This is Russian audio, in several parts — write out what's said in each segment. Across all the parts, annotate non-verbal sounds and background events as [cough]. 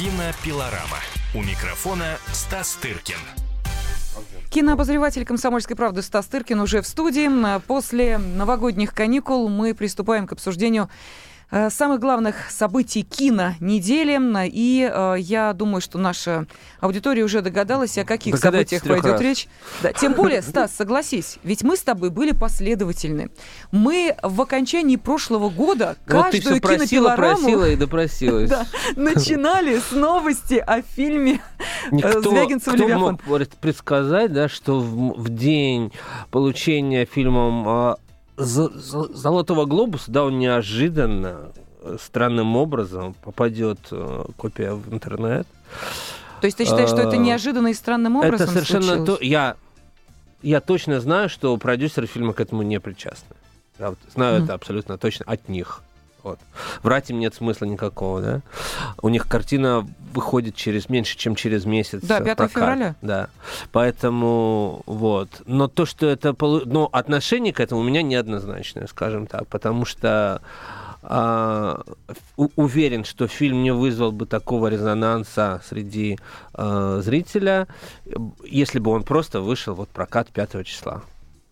Кинопилорама. У микрофона Стас Тыркин. Кинообозреватель «Комсомольской правды» Стас Тыркин уже в студии. После новогодних каникул мы приступаем к обсуждению самых главных событий кино недели. И э, я думаю, что наша аудитория уже догадалась, о каких событиях пойдет раз. речь. Да, тем более, Стас, согласись, ведь мы с тобой были последовательны. Мы в окончании прошлого года вот каждую ты кинопилораму... просила и допросилась. [laughs] да, начинали с новости о фильме э, Никто, Звягинцев кто мог предсказать, да, что в, в день получения фильмом а, Золотого глобуса, да, он неожиданно, э, странным образом попадет э, копия в интернет. То есть ты считаешь, что это а, неожиданно и странным образом Это совершенно то. Я, я точно знаю, что продюсеры фильма к этому не причастны. Я вот знаю mm. это абсолютно точно от них. Вот. Врать им нет смысла никакого, да. У них картина выходит через меньше, чем через месяц. Да, 5 прокат. февраля. Да. Поэтому вот. Но то, что это... Но отношение к этому у меня неоднозначное, скажем так, потому что Uh, уверен, что фильм не вызвал бы такого резонанса среди uh, зрителя, если бы он просто вышел вот прокат 5 числа.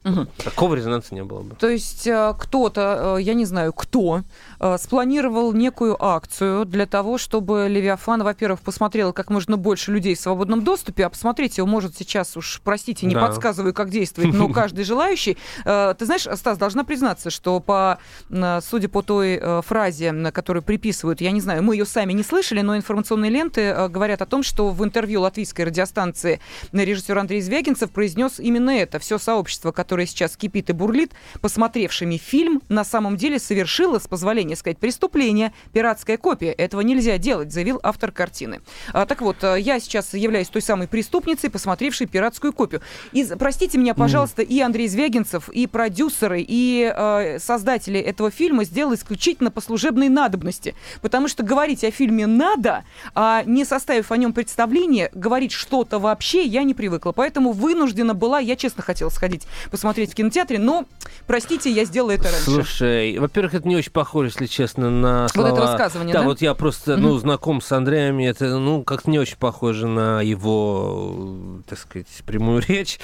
Угу. Такого резонанса не было бы. То есть э, кто-то, э, я не знаю кто, э, спланировал некую акцию для того, чтобы Левиафан, во-первых, посмотрел как можно больше людей в свободном доступе, а посмотреть его может сейчас уж, простите, не да. подсказываю, как действовать, но [laughs] каждый желающий. Ты знаешь, Стас, должна признаться, что по, судя по той фразе, которую приписывают, я не знаю, мы ее сами не слышали, но информационные ленты говорят о том, что в интервью латвийской радиостанции режиссер Андрей Звягинцев произнес именно это. Все сообщество, которое которая сейчас кипит и бурлит, посмотревшими фильм, на самом деле совершила, с позволения сказать, преступление, пиратская копия. Этого нельзя делать, заявил автор картины. А, так вот, э, я сейчас являюсь той самой преступницей, посмотревшей пиратскую копию. И, простите меня, пожалуйста, mm. и Андрей Звягинцев, и продюсеры, и э, создатели этого фильма сделали исключительно по служебной надобности. Потому что говорить о фильме надо, а не составив о нем представление, говорить что-то вообще я не привыкла. Поэтому вынуждена была, я честно хотела сходить посмотреть в кинотеатре, но, простите, я сделала это раньше. Слушай, во-первых, это не очень похоже, если честно, на слова... Вот это высказывание, да? Да, вот я просто, ну, знаком с Андреем, это, ну, как-то не очень похоже на его, так сказать, прямую [laughs] речь.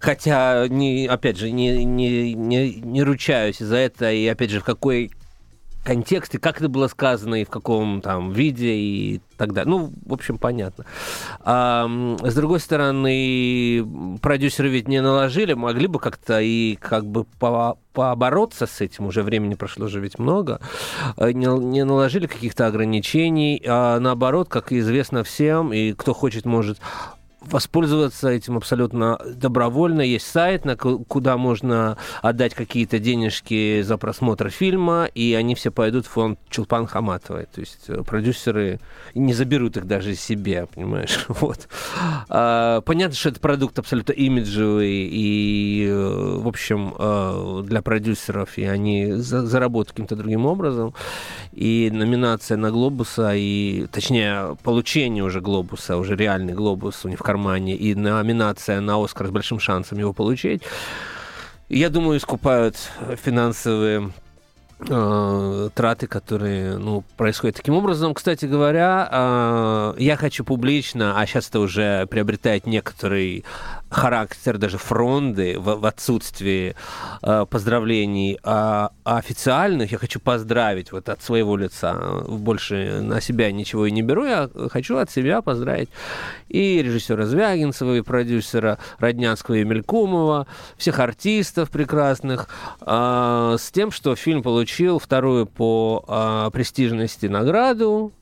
Хотя, не, опять же, не, не, не, не ручаюсь за это, и, опять же, в какой контексте, как это было сказано и в каком там виде и так далее. Ну, в общем, понятно. А, с другой стороны, продюсеры ведь не наложили, могли бы как-то и как бы по побороться с этим, уже времени прошло уже ведь много, а, не, не наложили каких-то ограничений, а наоборот, как известно всем, и кто хочет, может воспользоваться этим абсолютно добровольно. Есть сайт, на, куда можно отдать какие-то денежки за просмотр фильма, и они все пойдут в фонд Чулпан Хаматовой. То есть э, продюсеры не заберут их даже себе, понимаешь? [laughs] Вот. А, понятно, что это продукт абсолютно имиджевый, и, э, в общем, э, для продюсеров, и они заработают каким-то другим образом. И номинация на Глобуса, и, точнее, получение уже Глобуса, уже реальный Глобус у них в кармане, и номинация на Оскар с большим шансом его получить, я думаю, искупают финансовые э, траты, которые ну, происходят таким образом. Кстати говоря, э, я хочу публично, а сейчас это уже приобретает некоторый характер даже фронды в, отсутствии э, поздравлений а, официальных. Я хочу поздравить вот от своего лица. Больше на себя ничего и не беру. Я хочу от себя поздравить и режиссера Звягинцева, и продюсера Роднянского и Мелькумова, всех артистов прекрасных, с тем, что фильм получил вторую по э, престижности награду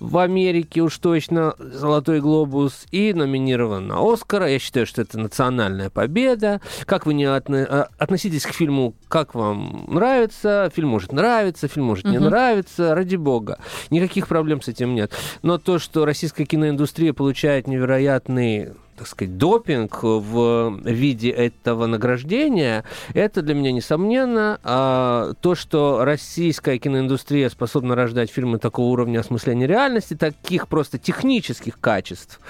в Америке уж точно «Золотой глобус» и номинирован на «Оскара». Я считаю, что это национальная победа. Как вы не отно... А, относитесь к фильму, как вам нравится? Фильм может нравиться, фильм может не нравиться, ради бога. Никаких проблем с этим нет. Но то, что российская киноиндустрия получает невероятный так сказать, допинг в виде этого награждения, это для меня, несомненно, а то, что российская киноиндустрия способна рождать фильмы такого уровня осмысления реальности, таких просто технических качеств,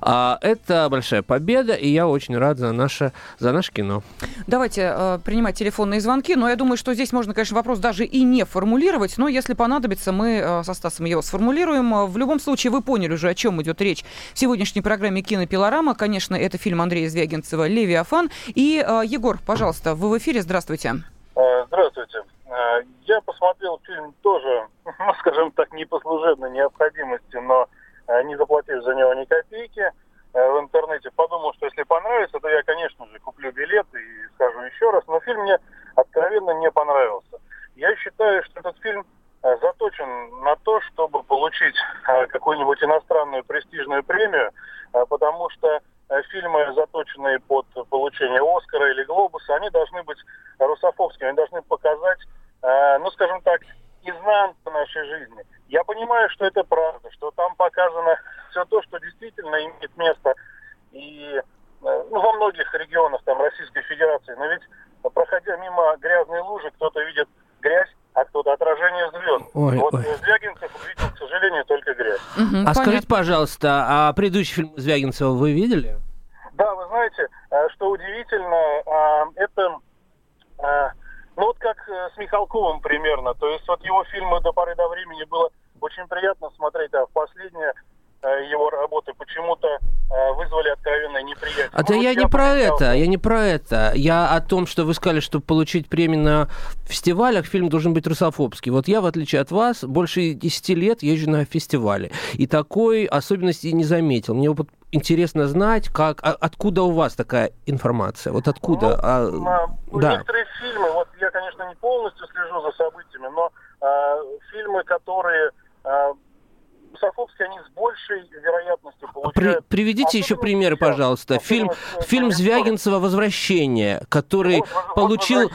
а это большая победа, и я очень рад за наше, за наше кино. Давайте э, принимать телефонные звонки, но я думаю, что здесь можно, конечно, вопрос даже и не формулировать, но если понадобится, мы э, со Стасом его сформулируем. В любом случае, вы поняли уже, о чем идет речь в сегодняшней программе «Кинопилорама». Конечно, это фильм Андрея Звягинцева «Левиафан». И, э, Егор, пожалуйста, вы в эфире, здравствуйте. Э, здравствуйте. Э, я посмотрел фильм тоже, [laughs] ну, скажем так, не по служебной необходимости, но не заплатив за него ни копейки в интернете. Подумал, что если понравится, то я, конечно же, куплю билет и скажу еще раз. Но фильм мне откровенно не понравился. Я считаю, что этот фильм заточен на то, чтобы получить какую-нибудь иностранную престижную премию, потому что фильмы, заточенные под получение Оскара или Глобуса, они должны быть русофобскими, они должны показать, ну, скажем так, изнанку нашей жизни. Я понимаю, что это правда, что там показано все то, что действительно имеет место и ну, во многих регионах там, Российской Федерации. Но ведь, проходя мимо грязной лужи, кто-то видит грязь, а кто-то отражение звезд. Ой, вот ой. Звягинцев увидел, к сожалению, только грязь. Угу, а понятно. скажите, пожалуйста, а предыдущий фильм Звягинцева вы видели? Да, вы знаете, что удивительно, это ну вот как с Михалковым примерно. То есть вот его фильмы до поры до времени было очень приятно смотреть, а в последнее Э, его работы почему-то э, вызвали откровенное неприятие. А да я не про это, я не про это. Я о том, что вы сказали, что получить премию на фестивалях, фильм должен быть русофобский. Вот я, в отличие от вас, больше 10 лет езжу на фестивале. И такой особенности не заметил. Мне вот интересно знать, как, а, откуда у вас такая информация? Вот откуда? Ну, а, на, да. Некоторые фильмы, вот я, конечно, не полностью слежу за событиями, но а, фильмы, которые а, русофобские, они с большей вероятностью получают... При, приведите еще примеры, пожалуйста. Фильм, фильм Звягинцева «Возвращение», который вот, получил...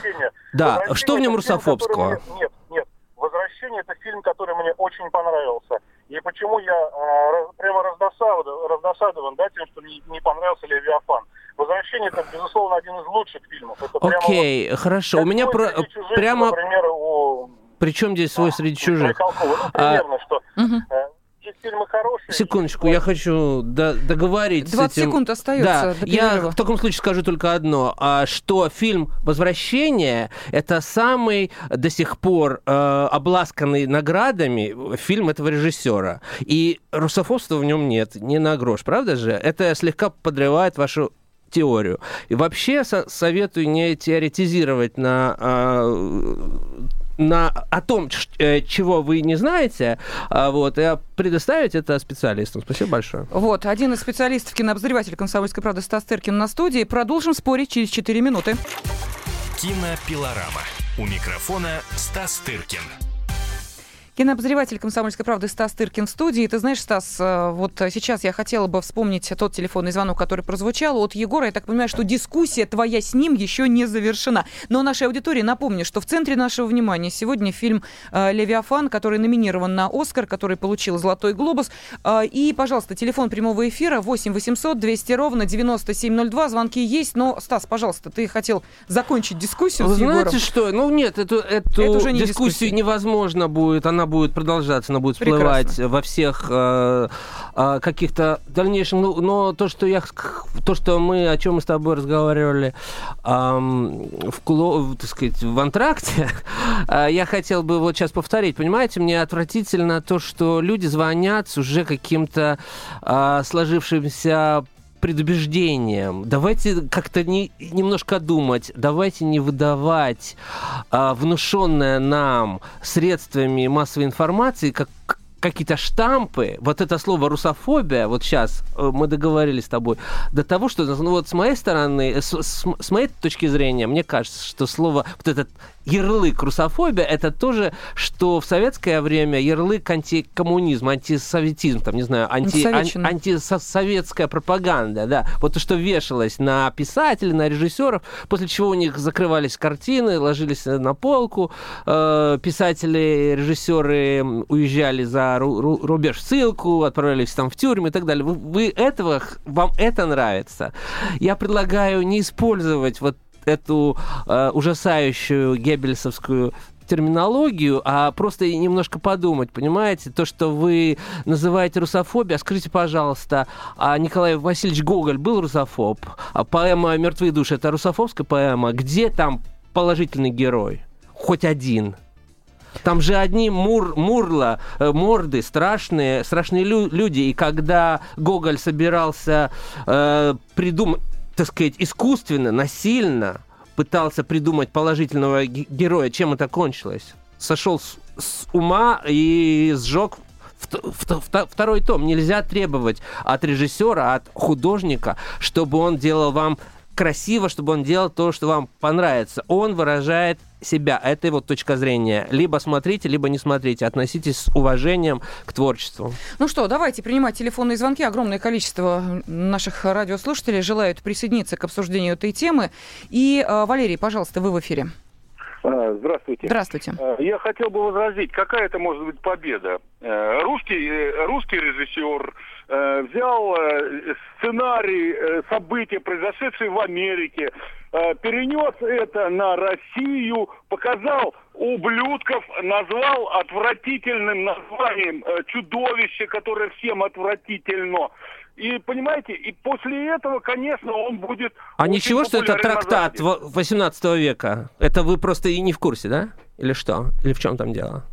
Да, что в нем русофобского? Фильм, нет, нет. «Возвращение» — это фильм, который мне очень понравился. И почему я а, прямо раздосадован, раздосадован да, тем, что не, не понравился «Левиафан». «Возвращение» — это, безусловно, один из лучших фильмов. Окей, вот, хорошо. У меня про... чужих, прямо... Например, у... Причем здесь свой среди чужих? Ну, примерно, а... что... Угу есть фильмы хорошие. Секундочку, я хочу договорить 20 с этим. секунд остается. Да, я в таком случае скажу только одно, а что фильм «Возвращение» — это самый до сих пор э, обласканный наградами фильм этого режиссера. И русофобства в нем нет, не на грош, правда же? Это слегка подрывает вашу теорию. И вообще со советую не теоретизировать на э, на, о том, э, чего вы не знаете, а, вот, и предоставить это специалистам. Спасибо большое. Вот, один из специалистов, кинообозреватель «Комсомольской правды» Стас Тыркин на студии. Продолжим спорить через 4 минуты. Кинопилорама. У микрофона Стас Тыркин. Кинообозреватель «Комсомольской правды» Стас Тыркин в студии. Ты знаешь, Стас, э, вот сейчас я хотела бы вспомнить тот телефонный звонок, который прозвучал от Егора. Я так понимаю, что дискуссия твоя с ним еще не завершена. Но нашей аудитории напомню, что в центре нашего внимания сегодня фильм э, «Левиафан», который номинирован на «Оскар», который получил «Золотой глобус». Э, и, пожалуйста, телефон прямого эфира 8 800 200 ровно 9702. Звонки есть, но, Стас, пожалуйста, ты хотел закончить дискуссию Вы с Егором. знаете что? Ну нет, эту, эту Это уже не дискуссию дискуссия. невозможно будет. Она будет продолжаться, она будет всплывать Прекрасно. во всех э, э, каких-то дальнейших. Ну, но то, что я, то, что мы, о чем мы с тобой разговаривали э, в, кло, так сказать, в антракте, [laughs] э, я хотел бы вот сейчас повторить. Понимаете, мне отвратительно то, что люди звонят с уже каким-то э, сложившимся предубеждением. Давайте как-то не, немножко думать, давайте не выдавать а, внушенное нам средствами массовой информации как какие-то штампы, вот это слово русофобия, вот сейчас э, мы договорились с тобой, до того, что, ну вот с моей стороны, с, с, с моей точки зрения, мне кажется, что слово, вот этот ярлык русофобия, это тоже, что в советское время ярлык антикоммунизм, антисоветизм, там, не знаю, анти, ан, антисоветская пропаганда, да, вот то, что вешалось на писателей, на режиссеров, после чего у них закрывались картины, ложились на полку, э, писатели, режиссеры уезжали за за рубеж ссылку, отправлялись там в тюрьму и так далее. Вы, вы этого, вам это нравится. Я предлагаю не использовать вот эту э, ужасающую геббельсовскую терминологию, а просто немножко подумать, понимаете? То, что вы называете русофобией, а скажите, пожалуйста, а Николай Васильевич Гоголь был русофоб? А поэма «Мертвые души» — это русофобская поэма? Где там положительный герой? Хоть один. Там же одни мур, мурла, э, морды, страшные, страшные лю- люди. И когда Гоголь собирался э, придумать, так сказать, искусственно, насильно пытался придумать положительного героя, чем это кончилось? Сошел с, с ума и сжег второй том. Нельзя требовать от режиссера, от художника, чтобы он делал вам красиво, чтобы он делал то, что вам понравится. Он выражает себя. Это его точка зрения. Либо смотрите, либо не смотрите. Относитесь с уважением к творчеству. Ну что, давайте принимать телефонные звонки. Огромное количество наших радиослушателей желают присоединиться к обсуждению этой темы. И, а, Валерий, пожалуйста, вы в эфире. А, здравствуйте. Здравствуйте. А, я хотел бы возразить, какая это может быть победа. Э, русский, э, русский режиссер э, взял сценарий события, произошедшие в Америке, перенес это на Россию, показал ублюдков, назвал отвратительным названием чудовище, которое всем отвратительно. И, понимаете, и после этого, конечно, он будет... А ничего, что это трактат 18 века? Это вы просто и не в курсе, да? Или что? Или в чем там дело?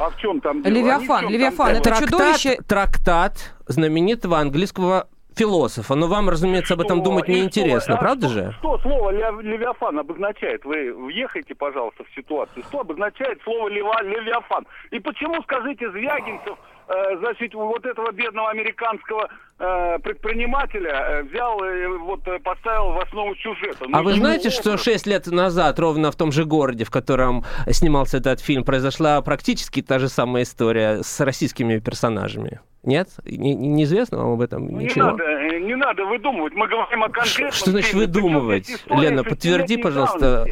А в чем там дело? Левиафан, Левиафан, это трактат, чудовище... Трактат знаменитого английского философа. Но вам, разумеется, об этом что? думать неинтересно, что? правда а же? Что, что слово Левиафан обозначает? Вы въехайте, пожалуйста, в ситуацию. Что обозначает слово Левиафан? И почему, скажите, Звягинцев Э, значит, вот этого бедного американского э, предпринимателя э, взял и вот поставил в основу сюжета. Ну, а вы знаете, образ... что 6 лет назад, ровно в том же городе, в котором снимался этот фильм, произошла практически та же самая история с российскими персонажами? Нет? Не, неизвестно вам об этом ну, ничего? Не надо, не надо выдумывать. Мы говорим о конкретном. Что значит выдумывать? Лена, подтверди, пожалуйста,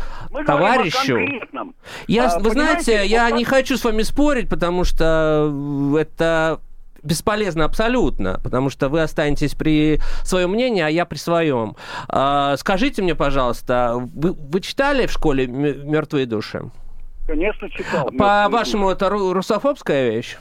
товарищу. Я, а, вы знаете, я не хочу с вами спорить, потому что это бесполезно абсолютно, потому что вы останетесь при своем мнении, а я при своем. А, скажите мне, пожалуйста, вы, вы читали в школе «Мертвые души»? Конечно, читал. По-вашему, это русофобская вещь?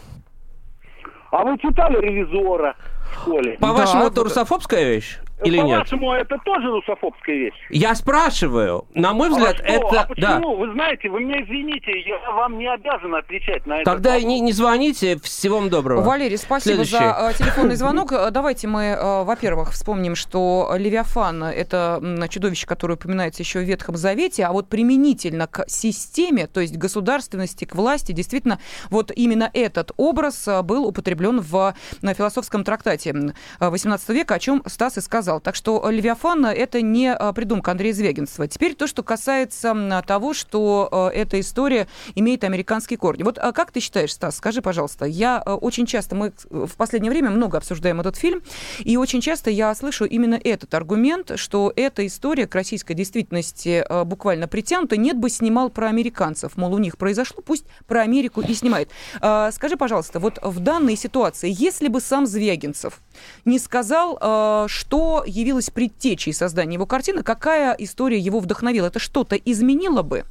А вы читали «Ревизора»? в школе. По-вашему, да. это русофобская вещь? Или По нет? По-вашему, это тоже русофобская вещь? Я спрашиваю. На мой взгляд, а это... А почему? Да. Вы знаете, вы мне извините, я вам не обязан отвечать на это. Тогда не, не звоните. Всего вам доброго. Валерий, спасибо Следующий. за э, телефонный [laughs] звонок. Э, давайте мы, э, во-первых, вспомним, что Левиафан — это чудовище, которое упоминается еще в Ветхом Завете, а вот применительно к системе, то есть государственности, к власти, действительно, вот именно этот образ был употреблен в философском трактате 18 века, о чем Стас и сказал сказал. Так что Левиафан – это не а, придумка Андрея Звягинцева. Теперь то, что касается того, что а, эта история имеет американские корни. Вот а как ты считаешь, Стас, скажи, пожалуйста, я очень часто, мы в последнее время много обсуждаем этот фильм, и очень часто я слышу именно этот аргумент, что эта история к российской действительности буквально притянута, нет бы снимал про американцев, мол, у них произошло, пусть про Америку и снимает. Скажи, пожалуйста, вот в данной ситуации, если бы сам Звягинцев не сказал, что явилось предтечей создания его картины? Какая история его вдохновила? Это что-то изменило бы?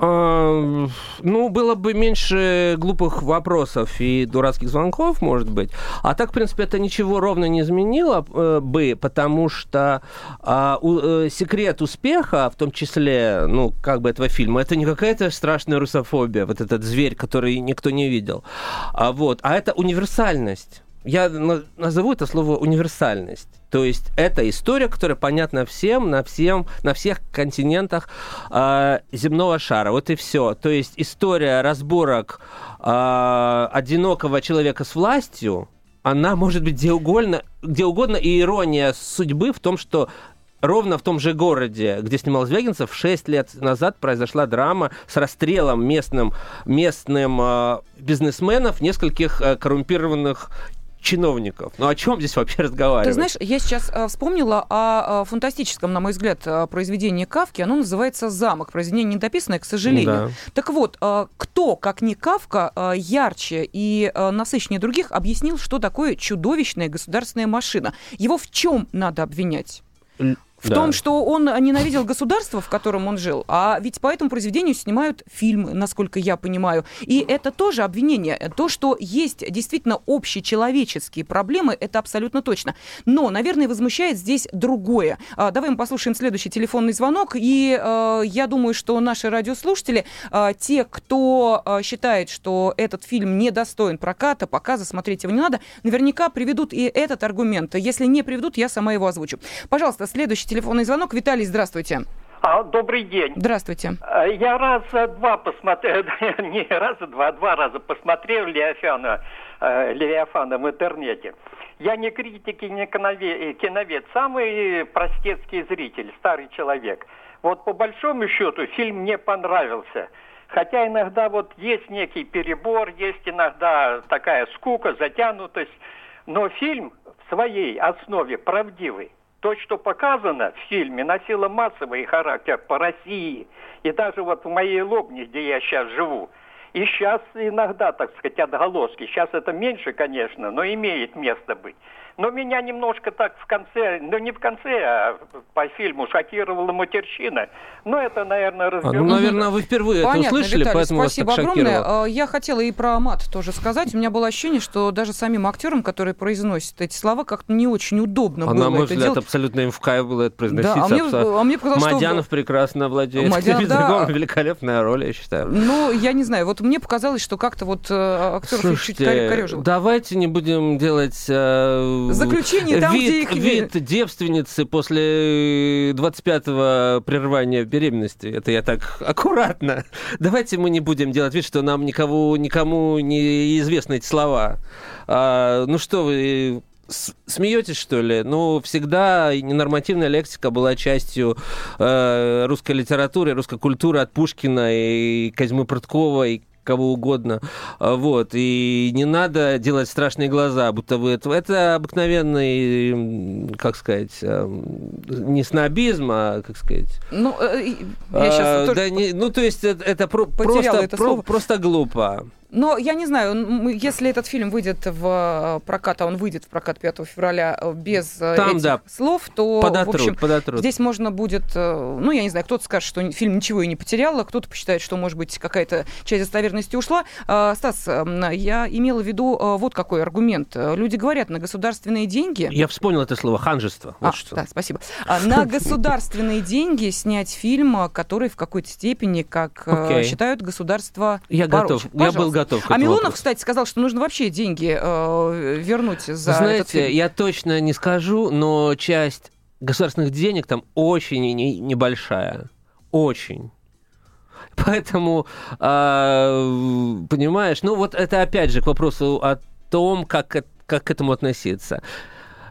А, ну, было бы меньше глупых вопросов и дурацких звонков, может быть. А так, в принципе, это ничего ровно не изменило э, бы, потому что а, у, э, секрет успеха, в том числе, ну, как бы этого фильма, это не какая-то страшная русофобия, вот этот зверь, который никто не видел. А, вот, а это универсальность я назову это слово универсальность. То есть это история, которая понятна всем, на, всем, на всех континентах э, земного шара. Вот и все. То есть история разборок э, одинокого человека с властью, она может быть где угодно, где угодно. И ирония судьбы в том, что ровно в том же городе, где снимал Звягинцев, 6 лет назад произошла драма с расстрелом местным, местным э, бизнесменов, нескольких э, коррумпированных чиновников. Ну о чем здесь вообще разговаривать? Ты знаешь, я сейчас а, вспомнила о, о фантастическом, на мой взгляд, а, произведении Кавки. Оно называется «Замок». Произведение недописанное, к сожалению. Да. Так вот, кто, как не Кавка, ярче и насыщеннее других объяснил, что такое чудовищная государственная машина? Его в чем надо обвинять? В да. том, что он ненавидел государство, в котором он жил, а ведь по этому произведению снимают фильмы, насколько я понимаю. И это тоже обвинение. То, что есть действительно общечеловеческие проблемы, это абсолютно точно. Но, наверное, возмущает здесь другое. А, давай мы послушаем следующий телефонный звонок. И э, я думаю, что наши радиослушатели, э, те, кто э, считает, что этот фильм недостоин проката, показа, смотреть его не надо, наверняка приведут и этот аргумент. Если не приведут, я сама его озвучу. Пожалуйста, следующий телефонный звонок. Виталий, здравствуйте. А, добрый день. Здравствуйте. А, я раза два посмотрел, [laughs] не раза два, два раза посмотрел Левиафана, э, Левиафана в интернете. Я не критик и не киновед, самый простецкий зритель, старый человек. Вот по большому счету фильм мне понравился. Хотя иногда вот есть некий перебор, есть иногда такая скука, затянутость. Но фильм в своей основе правдивый то, что показано в фильме, носило массовый характер по России. И даже вот в моей Лобне, где я сейчас живу, и сейчас иногда, так сказать, отголоски. Сейчас это меньше, конечно, но имеет место быть. Но меня немножко так в конце, ну не в конце, а по фильму шокировала матерщина. Но это, наверное. А, ну, наверное, вы впервые Понятно, это услышали, Виталий, поэтому спасибо вас так огромное. шокировало. А, я хотела и про мат тоже сказать. У меня было ощущение, что даже самим актерам, которые произносят эти слова, как-то не очень удобно а было на мой это взгляд, делать. абсолютно им в кайф было это произносить. Да, а мне, а мне показалось, Мадянов что... прекрасно владеет Мадян, языком. да. Великолепная роль, я считаю. Ну, я не знаю. Вот мне показалось, что как-то вот э, актеров Слушайте, чуть корежил. давайте не будем делать э, Заключение там, вид, где их вид девственницы после 25-го прерывания беременности. Это я так аккуратно. [laughs] Давайте мы не будем делать вид, что нам никого, никому не известны эти слова. А, ну что вы, Смеетесь, что ли? Ну, всегда ненормативная лексика была частью э, русской литературы, русской культуры от Пушкина и Козьмы Прудкова, и кого угодно. А, вот. И не надо делать страшные глаза, будто вы это... Это обыкновенный, как сказать, не снобизм, а, как сказать... Ну, э, я сейчас... А, тоже... да, не, ну, то есть это, это про, просто, это про, просто глупо. Но я не знаю, если этот фильм выйдет в прокат, а он выйдет в прокат 5 февраля э, без э, Там, этих да, слов, то подотрут, в общем, подотрут. здесь можно будет, э, ну, я не знаю, кто-то скажет, что фильм ничего и не потерял, а кто-то посчитает, что, может быть, какая-то часть достоверности ушла. Стас, я имела в виду вот какой аргумент. Люди говорят, на государственные деньги... Я вспомнил это слово «ханжество». Вот а, что. да, спасибо. На [laughs] государственные деньги снять фильм, который в какой-то степени, как okay. считают, государство Я готов, я был готов. А Милонов, вопросу. кстати, сказал, что нужно вообще деньги э, вернуть за Знаете, этот фильм. я точно не скажу, но часть государственных денег там очень не, небольшая. Очень. Поэтому, э, понимаешь, ну вот это опять же к вопросу о том, как, как к этому относиться.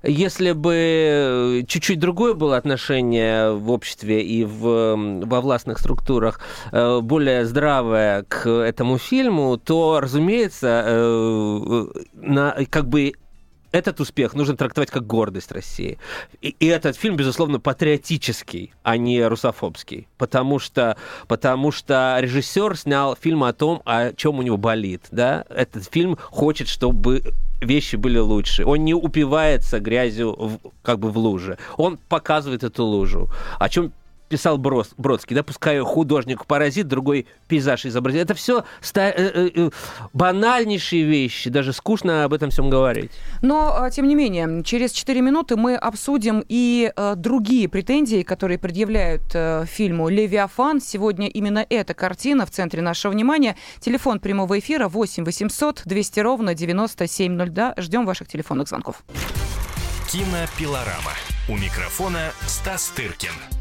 Если бы чуть-чуть другое было отношение в обществе и в, во властных структурах, э, более здравое к этому фильму, то, разумеется, э, на, как бы этот успех нужно трактовать как гордость России. И, и этот фильм, безусловно, патриотический, а не русофобский. Потому что, потому что режиссер снял фильм о том, о чем у него болит. Да? Этот фильм хочет, чтобы вещи были лучше. Он не упивается грязью в, как бы в луже. Он показывает эту лужу. О чем писал Брод, Бродский, да, пускай художник паразит, другой пейзаж изобразит. Это все ста- э, э, э, банальнейшие вещи, даже скучно об этом всем говорить. Но, а, тем не менее, через 4 минуты мы обсудим и э, другие претензии, которые предъявляют э, фильму «Левиафан». Сегодня именно эта картина в центре нашего внимания. Телефон прямого эфира 8 800 200 ровно 9702. Ждем ваших телефонных звонков. Кинопилорама. У микрофона Стас Тыркин.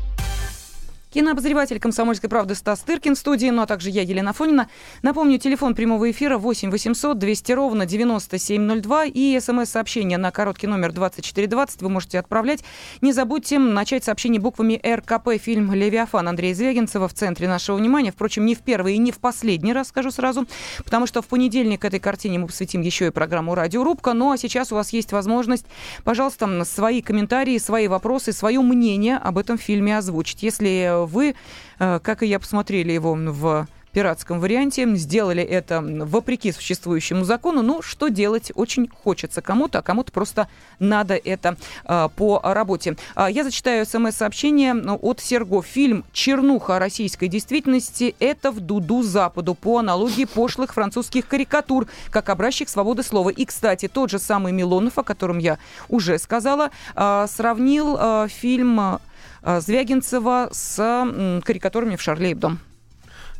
Кинообозреватель «Комсомольской правды» Стас Тыркин в студии, ну а также я, Елена Фонина. Напомню, телефон прямого эфира 8 800 200 ровно 9702 и смс-сообщение на короткий номер 2420 вы можете отправлять. Не забудьте начать сообщение буквами РКП. Фильм «Левиафан» Андрея Звягинцева в центре нашего внимания. Впрочем, не в первый и не в последний раз, скажу сразу, потому что в понедельник этой картине мы посвятим еще и программу «Радиорубка». Ну а сейчас у вас есть возможность, пожалуйста, свои комментарии, свои вопросы, свое мнение об этом фильме озвучить. Если вы, э, как и я, посмотрели его в пиратском варианте, сделали это вопреки существующему закону. Ну, что делать? Очень хочется кому-то, а кому-то просто надо это э, по работе. Э, я зачитаю смс-сообщение от Серго. Фильм «Чернуха российской действительности» — это в дуду Западу по аналогии пошлых французских карикатур, как образчик свободы слова. И, кстати, тот же самый Милонов, о котором я уже сказала, э, сравнил э, фильм Звягинцева с карикатурами в Шарле Эбдо.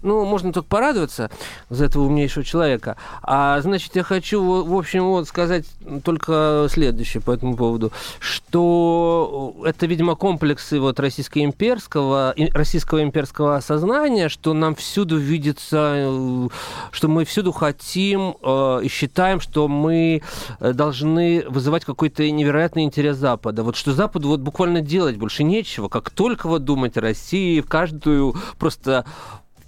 Ну, можно только порадоваться за этого умнейшего человека. А, значит, я хочу, в общем, вот сказать только следующее по этому поводу, что это, видимо, комплексы вот российско-имперского, российского имперского сознания, что нам всюду видится, э, что мы всюду хотим э, и считаем, что мы должны вызывать какой-то невероятный интерес Запада. Вот что Западу вот буквально делать больше нечего, как только вот думать о России, в каждую просто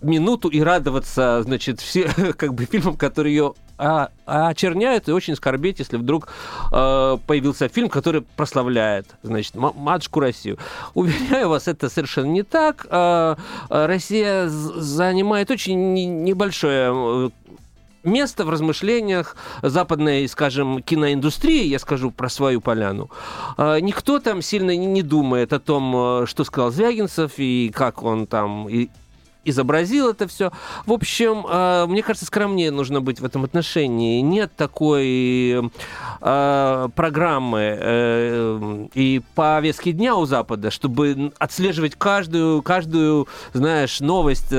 минуту и радоваться, значит, все [laughs] как бы фильмам, которые ее а, очерняют, и очень скорбеть, если вдруг э, появился фильм, который прославляет, значит, матушку Россию. Уверяю вас, это совершенно не так. Э, Россия занимает очень небольшое место в размышлениях западной, скажем, киноиндустрии, я скажу про свою поляну, никто там сильно не думает о том, э, что сказал Звягинцев и как он там изобразил это все. В общем, э, мне кажется, скромнее нужно быть в этом отношении. Нет такой э, программы э, и повестки дня у Запада, чтобы отслеживать каждую, каждую, знаешь, новость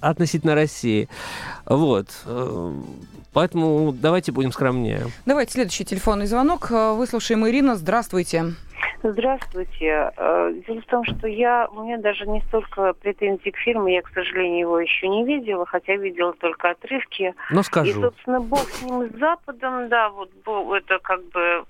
относительно России. Вот. Поэтому давайте будем скромнее. Давайте следующий телефонный звонок. Выслушаем Ирина. Здравствуйте. Здравствуйте. Э, дело в том, что я, у меня даже не столько претензий к фильму, я, к сожалению, его еще не видела, хотя видела только отрывки. Ну, скажу. И, собственно, бог с ним с Западом, да, вот это как бы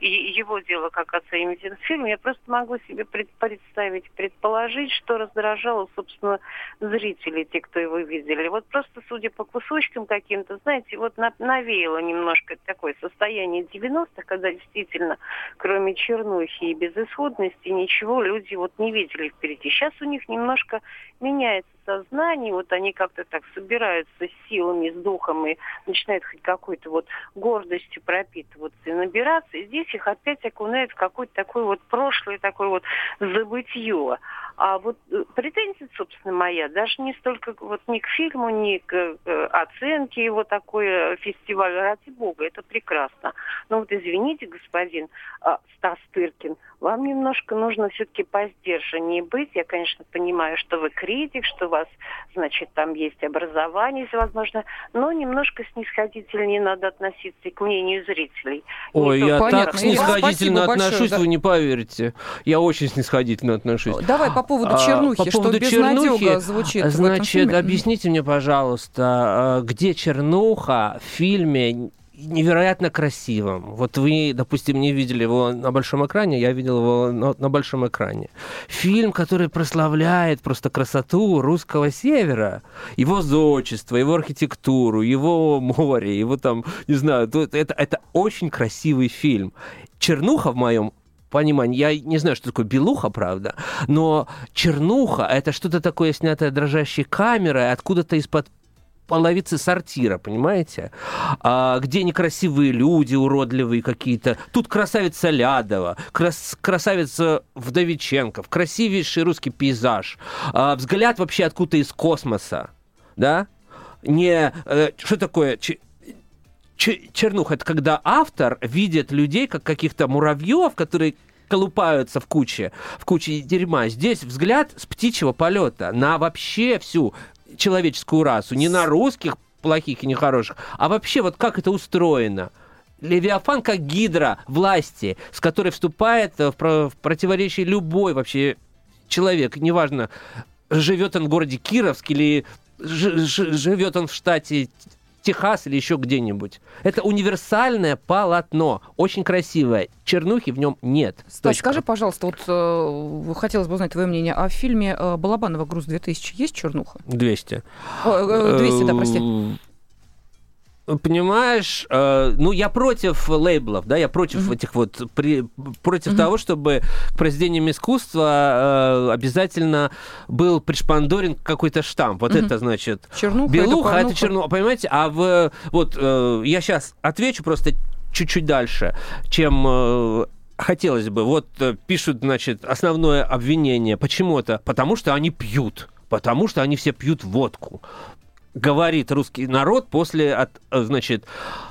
его дело, как оценивать этот фильм. Я просто могу себе представить, предположить, что раздражало, собственно, зрителей, те, кто его видели. Вот просто, судя по кусочкам каким-то, знаете, вот навеяло немножко такое состояние 90-х, когда действительно, кроме чернухи и безысходности, ничего люди вот не видели впереди. Сейчас у них немножко меняется сознание, вот они как-то так собираются с силами, с духом и начинают хоть какой-то вот гордостью пропитываться и набираться, и здесь их опять окунают в какое-то такое вот прошлое, такое вот забытье. А вот э, претензия, собственно, моя, даже не столько вот ни к фильму, ни к, к оценке его такой э, фестиваль, ради бога, это прекрасно. Но вот извините, господин а, Стас Тыркин, вам немножко нужно все-таки по сдержаннее быть. Я, конечно, понимаю, что вы критик, что у вас, значит, там есть образование, если возможно, но немножко снисходительнее надо относиться к мнению зрителей. Ой, я понятно. так снисходительно отношусь, большое, да. вы не поверите. Я очень снисходительно отношусь. Давай по поводу а, чернухи, а, по поводу что чернухи, звучит Значит, объясните мне, пожалуйста, а, где чернуха в фильме невероятно красивым. Вот вы, допустим, не видели его на большом экране, я видел его на, на большом экране. Фильм, который прославляет просто красоту русского севера, его зодчество, его архитектуру, его море, его там, не знаю, это, это очень красивый фильм. Чернуха в моем понимании, я не знаю, что такое белуха, правда, но чернуха — это что-то такое, снятое дрожащей камерой, откуда-то из-под половицы сортира, понимаете? А, где некрасивые люди, уродливые какие-то. Тут красавица Лядова, крас красавица Вдовиченков, красивейший русский пейзаж. А, взгляд вообще откуда-то из космоса, да? Не... Э, что такое? Ч чернуха, это когда автор видит людей как каких-то муравьев, которые колупаются в куче, в куче дерьма. Здесь взгляд с птичьего полета на вообще всю человеческую расу, не на русских плохих и нехороших, а вообще вот как это устроено. Левиафан как гидра власти, с которой вступает в, противоречие любой вообще человек, неважно, живет он в городе Кировск или живет он в штате Техас или еще где-нибудь. Это универсальное полотно, очень красивое. Чернухи в нем нет. Стас, скажи, пожалуйста, вот э, хотелось бы узнать твое мнение, а в фильме э, Балабанова «Груз-2000» есть чернуха? 200. О, 200, да, прости понимаешь, э, ну, я против лейблов, да, я против mm-hmm. этих вот, при, против mm-hmm. того, чтобы к произведениям искусства э, обязательно был пришпандорен какой-то штамп. Вот mm-hmm. это, значит, чернуха, белуха, это, это чернуха, понимаете? А в, вот, э, я сейчас отвечу просто чуть-чуть дальше, чем э, хотелось бы. Вот э, пишут, значит, основное обвинение. Почему это? Потому что они пьют. Потому что они все пьют водку говорит русский народ после, от, значит,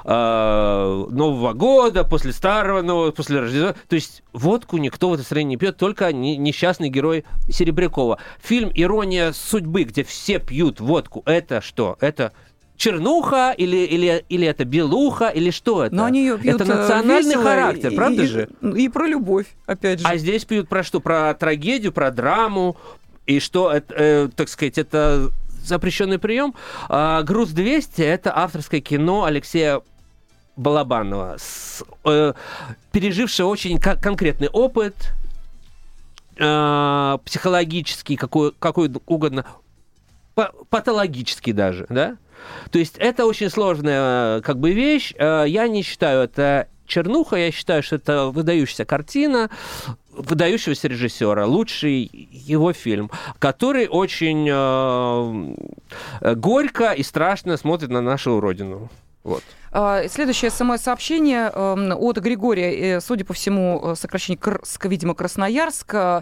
э, Нового года, после Старого Нового, после Рождества. То есть водку никто в этой стране не пьет, только несчастный герой Серебрякова. Фильм «Ирония судьбы», где все пьют водку, это что? Это чернуха или, или, или это белуха, или что это? Но они ее пьют это национальный характер, и, правда и, же? И про любовь, опять же. А здесь пьют про что? Про трагедию, про драму, и что, это, э, так сказать, это запрещенный прием. А, «Груз 200» — это авторское кино Алексея Балабанова, с, э, пережившего очень конкретный опыт, э, психологический, какой, какой угодно, патологический даже, да? То есть это очень сложная как бы вещь. Э, я не считаю это чернуха, я считаю, что это выдающаяся картина выдающегося режиссера, лучший его фильм, который очень э, горько и страшно смотрит на нашу родину. Вот. А, следующее смс-сообщение эм, от Григория, э, судя по всему, э, сокращение, видимо, Красноярск. Э,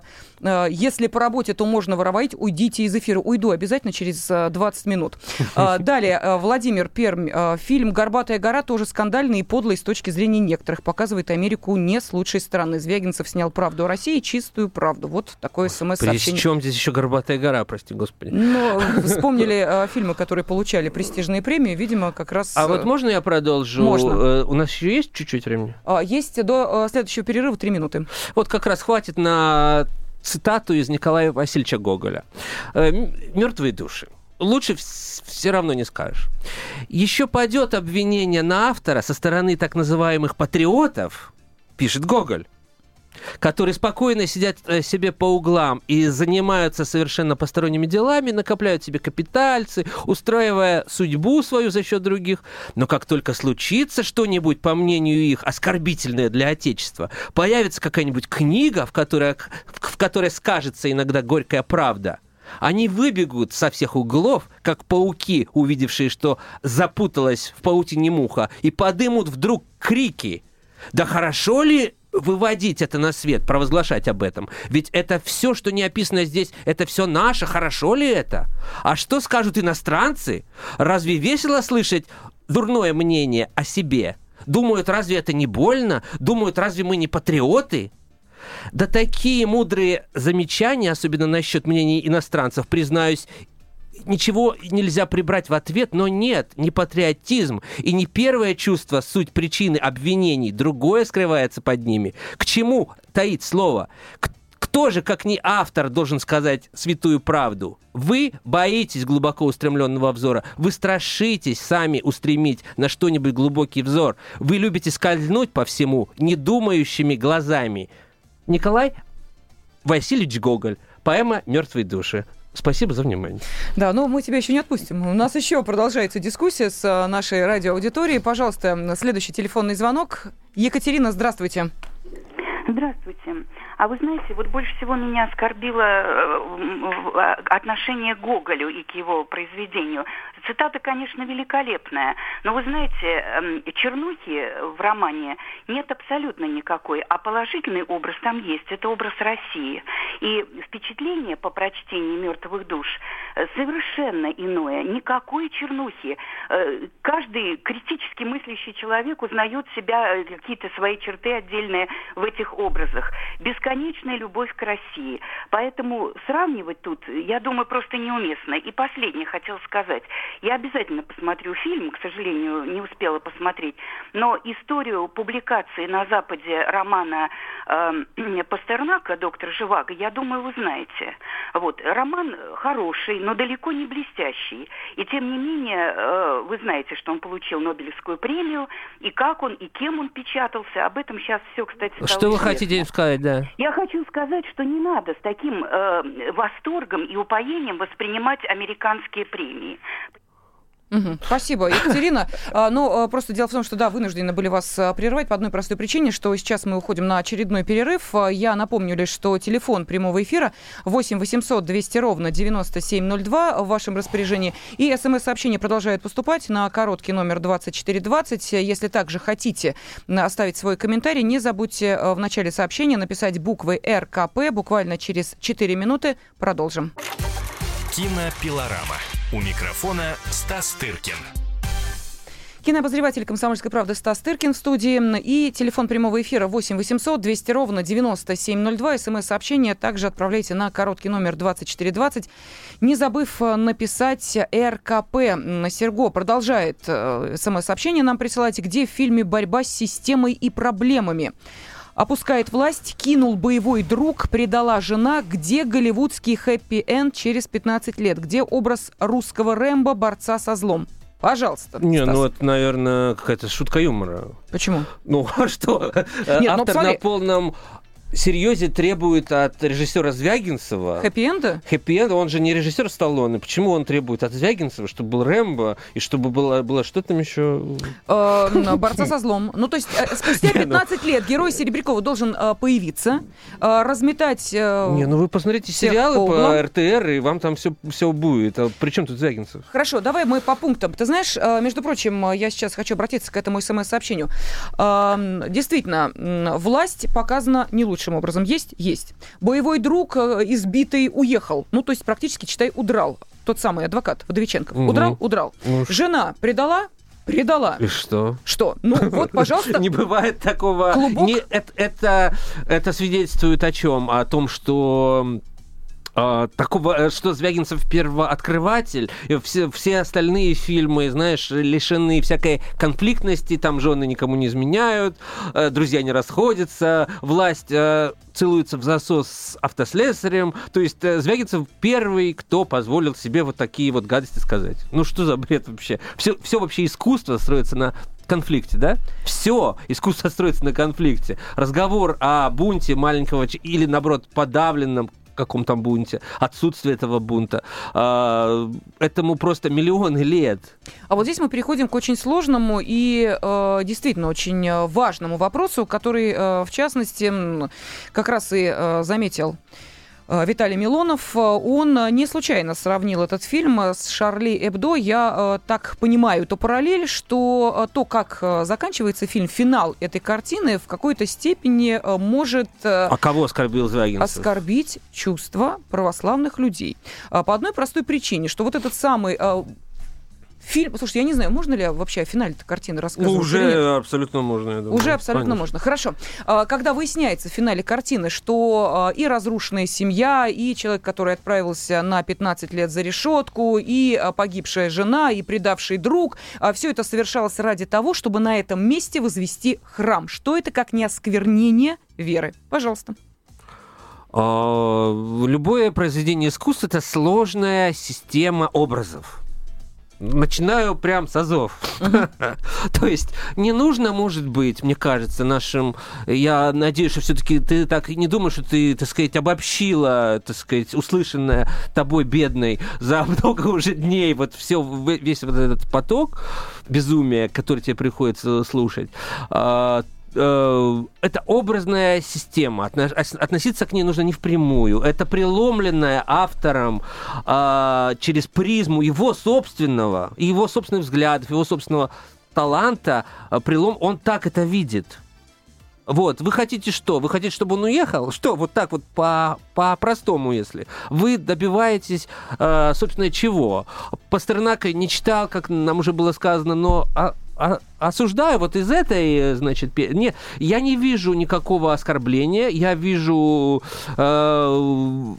если по работе, то можно воровать, уйдите из эфира. Уйду обязательно через 20 минут. А, [laughs] далее, Владимир Пермь. Фильм «Горбатая гора» тоже скандальный и подлый с точки зрения некоторых. Показывает Америку не с лучшей стороны. Звягинцев снял «Правду о России», чистую правду. Вот такое смс-сообщение. При чем здесь еще «Горбатая гора», прости господи? Ну, вспомнили фильмы, которые получали престижные премии, видимо, как раз... А вот можно я продолжу? Продолжу. Можно. Э, у нас еще есть чуть-чуть времени? А, есть до э, следующего перерыва три минуты. Вот как раз хватит на цитату из Николая Васильевича Гоголя. Э, «Мертвые души». Лучше все равно не скажешь. Еще пойдет обвинение на автора со стороны так называемых патриотов, пишет Гоголь, которые спокойно сидят э, себе по углам и занимаются совершенно посторонними делами, накопляют себе капитальцы, устраивая судьбу свою за счет других. Но как только случится что-нибудь, по мнению их, оскорбительное для Отечества, появится какая-нибудь книга, в которой, в которой скажется иногда горькая правда – они выбегут со всех углов, как пауки, увидевшие, что запуталась в паутине муха, и подымут вдруг крики. Да хорошо ли выводить это на свет, провозглашать об этом. Ведь это все, что не описано здесь, это все наше, хорошо ли это? А что скажут иностранцы? Разве весело слышать дурное мнение о себе? Думают, разве это не больно? Думают, разве мы не патриоты? Да такие мудрые замечания, особенно насчет мнений иностранцев, признаюсь, ничего нельзя прибрать в ответ, но нет, не патриотизм и не первое чувство суть причины обвинений, другое скрывается под ними. К чему таит слово? Кто же, как не автор, должен сказать святую правду? Вы боитесь глубоко устремленного взора. Вы страшитесь сами устремить на что-нибудь глубокий взор. Вы любите скользнуть по всему недумающими глазами. Николай Васильевич Гоголь. Поэма «Мертвые души». Спасибо за внимание. Да, но мы тебя еще не отпустим. У нас еще продолжается дискуссия с э, нашей радиоаудиторией. Пожалуйста, следующий телефонный звонок. Екатерина, здравствуйте. Здравствуйте. А вы знаете, вот больше всего меня оскорбило э, отношение к Гоголю и к его произведению. Цитата, конечно, великолепная, но вы знаете, эм, чернухи в романе нет абсолютно никакой, а положительный образ там есть, это образ России. И впечатление по прочтении «Мертвых душ» совершенно иное, никакой чернухи. Э, каждый критически мыслящий человек узнает себя, э, какие-то свои черты отдельные в этих образах. Бесконечная любовь к России. Поэтому сравнивать тут, я думаю, просто неуместно. И последнее хотел сказать. Я обязательно посмотрю фильм, к сожалению, не успела посмотреть. Но историю публикации на Западе романа э, [clears throat] Пастернака «Доктор Живаго», я думаю, вы знаете. Вот. Роман хороший, но далеко не блестящий. И тем не менее, э, вы знаете, что он получил Нобелевскую премию, и как он, и кем он печатался. Об этом сейчас все, кстати, стало Что вы хотите сказать, да? Я хочу сказать, что не надо с таким э, восторгом и упоением воспринимать американские премии. Мгм. Спасибо, Екатерина. А, Ну, а, просто дело в том, что, да, вынуждены были вас а, прервать по одной простой причине, что сейчас мы уходим на очередной перерыв. Я напомню лишь, что телефон прямого эфира 8 800 200 ровно 9702 в вашем распоряжении. И смс-сообщение продолжает поступать на короткий номер 2420. Если также хотите оставить свой комментарий, не забудьте в начале сообщения написать буквы РКП. Буквально через 4 минуты продолжим. Кинопилорама. У микрофона Стас Тыркин. Кинообозреватель «Комсомольской правды» Стас Тыркин в студии. И телефон прямого эфира 8 800 200 ровно 9702. СМС-сообщение также отправляйте на короткий номер 2420. Не забыв э, написать РКП. М, Серго продолжает э, СМС-сообщение нам присылать, где в фильме борьба с системой и проблемами. Опускает власть, кинул боевой друг, предала жена. Где голливудский хэппи-энд через 15 лет? Где образ русского Рэмбо, борца со злом? Пожалуйста. Не, Стас. ну это, наверное, какая-то шутка юмора. Почему? Ну, [laughs] а что? Нет, ну, Автор на полном серьезе требует от режиссера Звягинцева Хэппи-энда? хэппи он же не режиссер Сталлоне. Почему он требует от Звягинцева, чтобы был Рэмбо, и чтобы было, было что там еще? Э, борца со злом. Ну, то есть, э, [laughs] спустя Не, ну. 15 лет герой Серебрякова должен э, появиться, разметать... Не, ну вы посмотрите сериалы по. РТР, и вам там все, будет. А при чем тут Звягинцев? Хорошо, давай мы по пунктам. Ты знаешь, между прочим, я сейчас хочу обратиться к этому смс-сообщению. Э, Действительно, власть показана не лучшим образом. Есть? Есть. Боевой друг э, избитый уехал. Ну, то есть практически, читай, удрал. Тот самый адвокат Водовиченков. Мгм. Удрал? Удрал. Ну, Жена предала? Предала. И что? Что? Ну, [laughs] вот, пожалуйста. Не бывает такого. Клубок? Не, это, это, это свидетельствует о чем? О том, что а, такого, э, что Звягинцев первооткрыватель, все, все остальные фильмы, знаешь, лишены всякой конфликтности, там жены никому не изменяют, э, друзья не расходятся, власть э, целуется в засос с автослесарем, то есть э, Звягинцев первый, кто позволил себе вот такие вот гадости сказать. Ну что за бред вообще? Все, все вообще искусство строится на конфликте, да? Все искусство строится на конфликте. Разговор о бунте маленького или, наоборот, подавленном каком там бунте, отсутствие этого бунта. а, этому просто миллионы лет. А вот здесь мы переходим к очень сложному и э, действительно очень важному вопросу, который, э, в частности, как раз и э, заметил Виталий Милонов. Э, Он э, не случайно сравнил этот фильм э, с Шарли Эбдо. Я э, так понимаю эту параллель, что э, то, как э, заканчивается фильм, финал этой картины в какой-то степени э, может э, А кого оскорбил Звягинцев? оскорбить чувства православных людей. По одной простой причине, что вот этот самый фильм... Слушайте, я не знаю, можно ли вообще о финале этой картины рассказывать? уже абсолютно можно, я думаю. Уже абсолютно Конечно. можно. Хорошо. А, Когда выясняется в финале картины, что а, и разрушенная семья, и человек, который отправился на 15 лет за решетку, и а, погибшая жена, и предавший друг, все это совершалось ради того, чтобы на этом месте возвести храм. Что это как не осквернение веры? Пожалуйста. Любое произведение искусства – это сложная система образов. Начинаю прям с азов. [laughs] То есть не нужно, может быть, мне кажется, нашим... Я надеюсь, что все-таки ты так не думаешь, что ты, так сказать, обобщила, так сказать, услышанное тобой, бедной, за [laughs] много уже дней вот все, весь вот этот поток безумия, который тебе приходится слушать. Э, это образная система. Отно- ос- Относиться к ней нужно не впрямую. Это преломленная автором а, через призму его собственного, его собственных взглядов, его собственного таланта. а, Прелом, он так это видит. Вот, вы хотите что? Вы хотите, чтобы он уехал? Что, вот так вот по- по-простому, если? Вы добиваетесь, э, собственно, чего? Пастернака не читал, как нам уже было сказано, но а- осуждаю вот из этой, э, значит, не, я не вижу никакого оскорбления, я вижу э,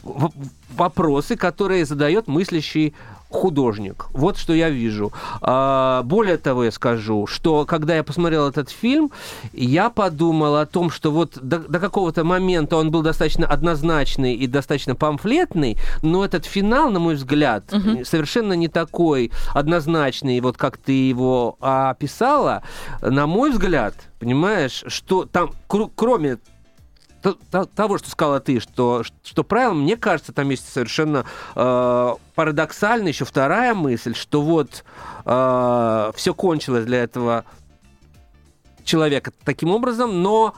вопросы, которые задает мыслящий художник. Вот что я вижу. А, более того, я скажу, что когда я посмотрел этот фильм, я подумал о том, что вот до, до какого-то момента он был достаточно однозначный и достаточно памфлетный, но этот финал, на мой взгляд, угу. совершенно не такой однозначный, вот как ты его описала. На мой взгляд, понимаешь, что там, кроме того, что сказала ты, что, что правило, мне кажется, там есть совершенно э, парадоксально еще вторая мысль, что вот э, все кончилось для этого человека таким образом, но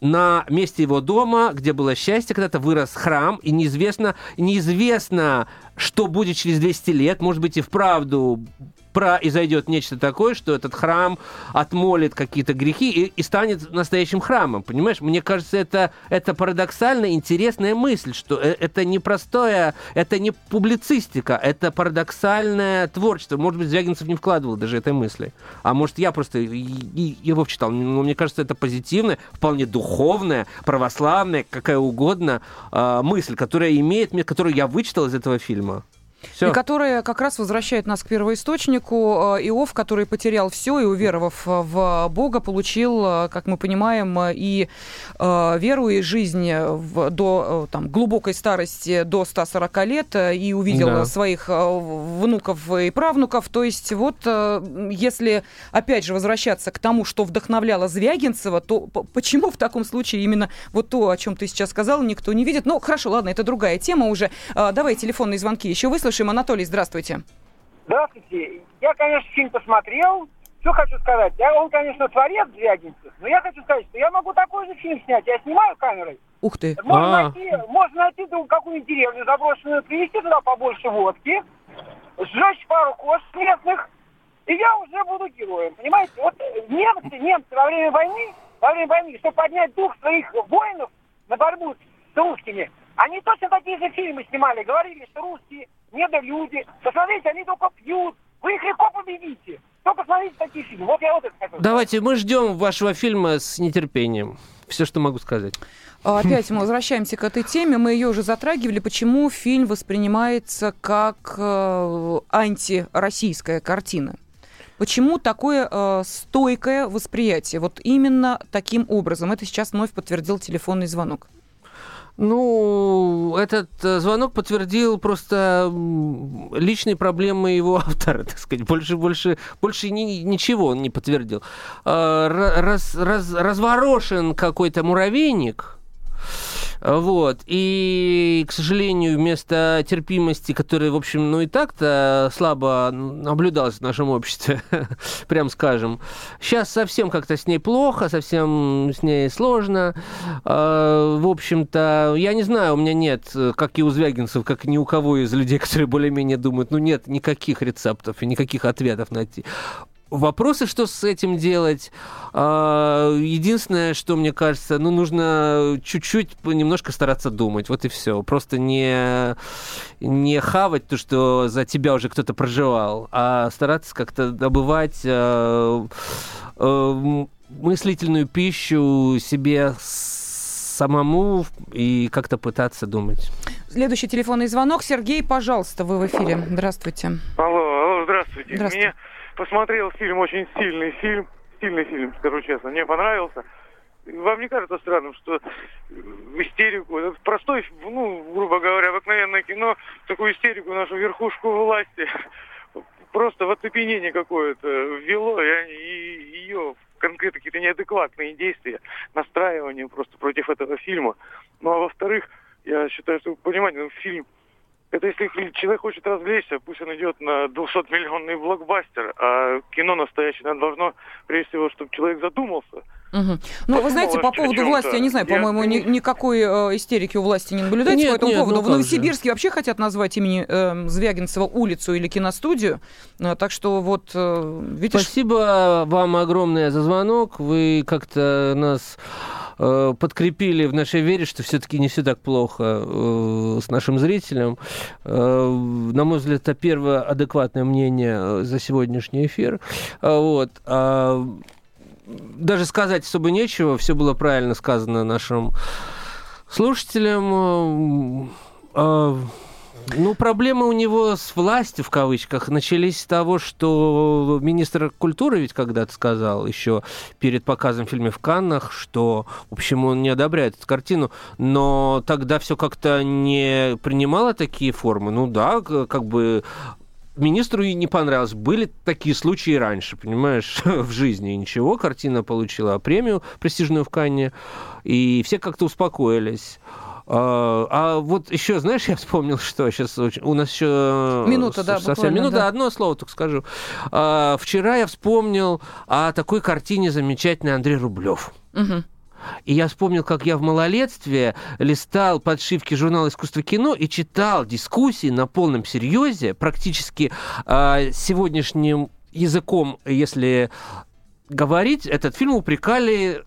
на месте его дома, где было счастье, когда-то вырос храм, и неизвестно, неизвестно, что будет через 200 лет, может быть, и вправду произойдет нечто такое, что этот храм отмолит какие-то грехи и, и станет настоящим храмом. Понимаешь? Мне кажется, это, это парадоксальная, интересная мысль, что э, это не простое, это не публицистика, это парадоксальное творчество. Может быть, Звягинцев не вкладывал даже этой мысли. А может, я просто его читал. Но мне кажется, это позитивная, вполне духовная, православная, какая угодно э, мысль, которая имеет, которую я вычитал из этого фильма. Все. И которая как раз возвращает нас к первоисточнику. Э, Иов, который потерял все и, уверовав в Бога, получил, э, как мы понимаем, и э, веру, и жизнь в, до там, глубокой старости, до 140 лет, и увидел да. своих внуков и правнуков. То есть вот если, опять же, возвращаться к тому, что вдохновляло Звягинцева, то почему в таком случае именно вот то, о чем ты сейчас сказал, никто не видит? Ну, хорошо, ладно, это другая тема уже. Давай телефонные звонки еще выслушаем слушаем. Анатолий, здравствуйте. Здравствуйте. Я, конечно, фильм посмотрел. Что хочу сказать? Я, он, конечно, творец Звягинцев, но я хочу сказать, что я могу такой же фильм снять. Я снимаю камерой. Ух ты. Можно А-а-а. найти, можно найти какую-нибудь деревню заброшенную, привезти туда побольше водки, сжечь пару кош местных, и я уже буду героем. Понимаете? Вот немцы, немцы во время войны, во время войны, чтобы поднять дух своих воинов на борьбу с русскими, они точно такие же фильмы снимали. Говорили, что русские недолюди. Посмотрите, они только пьют. Вы их легко победите. Только смотрите такие фильмы. Вот я вот это хочу Давайте, мы ждем вашего фильма с нетерпением. Все, что могу сказать. А, опять мы возвращаемся к этой теме. Мы ее уже затрагивали. Почему фильм воспринимается как э, антироссийская картина? Почему такое э, стойкое восприятие? Вот именно таким образом. Это сейчас вновь подтвердил телефонный звонок. Ну, этот э, звонок подтвердил просто личные проблемы его [laughs] автора, так сказать. Больше, больше, больше ни, ничего он не подтвердил. А, раз, раз, разворошен какой-то муравейник, вот. И, к сожалению, вместо терпимости, которая, в общем, ну и так-то слабо наблюдалась в нашем обществе, [laughs] прям скажем, сейчас совсем как-то с ней плохо, совсем с ней сложно. А, в общем-то, я не знаю, у меня нет, как и у Звягинцев, как ни у кого из людей, [laughs] которые более-менее думают, ну нет никаких рецептов и никаких ответов найти вопросы, что с этим делать. А, единственное, что мне кажется, ну, нужно чуть-чуть немножко стараться думать. Вот и все. Просто не, не хавать то, что за тебя уже кто-то проживал, а стараться как-то добывать э, э, мыслительную пищу себе самому и как-то пытаться думать. Следующий телефонный звонок. Сергей, пожалуйста, вы в эфире. Здравствуйте. Алло, алло, здравствуйте. Здравствуйте. Мне посмотрел фильм, очень сильный фильм, сильный фильм, скажу честно, мне понравился. Вам не кажется странным, что истерику, это простой, ну, грубо говоря, обыкновенное кино, такую истерику нашу верхушку власти просто в оцепенение какое-то ввело, и, и ее конкретно какие-то неадекватные действия, настраивание просто против этого фильма. Ну, а во-вторых, я считаю, что, понимаете, ну, фильм это если человек хочет развлечься, пусть он идет на 200-миллионный блокбастер, а кино настоящее, оно должно, прежде всего, чтобы человек задумался. Угу. Ну, вы знаете, по поводу власти, я не знаю, по-моему, ни, никакой э, истерики у власти не наблюдается нет, по этому нет, поводу. Ну, в Новосибирске вообще хотят назвать имени э, Звягинцева улицу или киностудию. Э, так что вот, э, видишь... Спасибо вам огромное за звонок. Вы как-то нас Э, подкрепили в нашей вере, что все-таки не все так плохо э, с нашим зрителем. Э, на мой взгляд, это первое адекватное мнение за сегодняшний эфир. Вот. А, даже сказать особо нечего, все было правильно сказано нашим слушателям. Ну, проблемы у него с властью, в кавычках, начались с того, что министр культуры ведь когда-то сказал еще перед показом фильма в Каннах, что, в общем, он не одобряет эту картину, но тогда все как-то не принимало такие формы. Ну да, как бы министру и не понравилось. Были такие случаи раньше, понимаешь, [laughs] в жизни. Ничего, картина получила премию престижную в Канне, и все как-то успокоились. А, а вот еще, знаешь, я вспомнил, что сейчас у нас еще... Минута, да, совсем минута, да. одно слово только скажу. А, вчера я вспомнил о такой картине замечательной Андрей Рублев. Угу. И я вспомнил, как я в малолетстве листал подшивки журнала «Искусство кино» и читал дискуссии на полном серьезе, практически э, сегодняшним языком, если говорить, этот фильм упрекали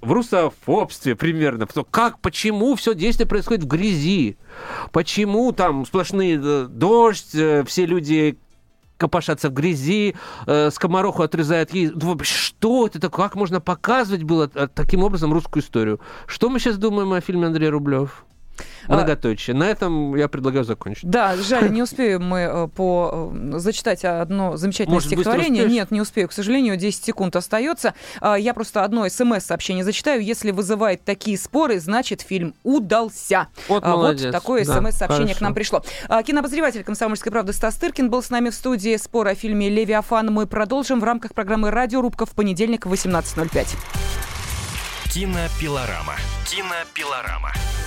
в русофобстве примерно. Как, почему все действие происходит в грязи? Почему там сплошные э, дождь, э, все люди копошатся в грязи, э, скомороху отрезает ей. Что это такое? Как можно показывать было э, таким образом русскую историю? Что мы сейчас думаем о фильме Андрея Рублев? А, Многоточие. На этом я предлагаю закончить. Да, жаль, не успеем мы э, по... Э, зачитать одно замечательное Может, стихотворение. Нет, не успею, к сожалению, 10 секунд остается. А, я просто одно смс-сообщение зачитаю. Если вызывает такие споры, значит, фильм удался. Вот, а, молодец. вот такое смс-сообщение к нам пришло. Кинообозреватель «Комсомольской правды» Стас Тыркин был с нами в студии. Спор о фильме «Левиафан» мы продолжим в рамках программы «Радиорубка» в понедельник в 18.05. Кинопилорама. Кинопилорама.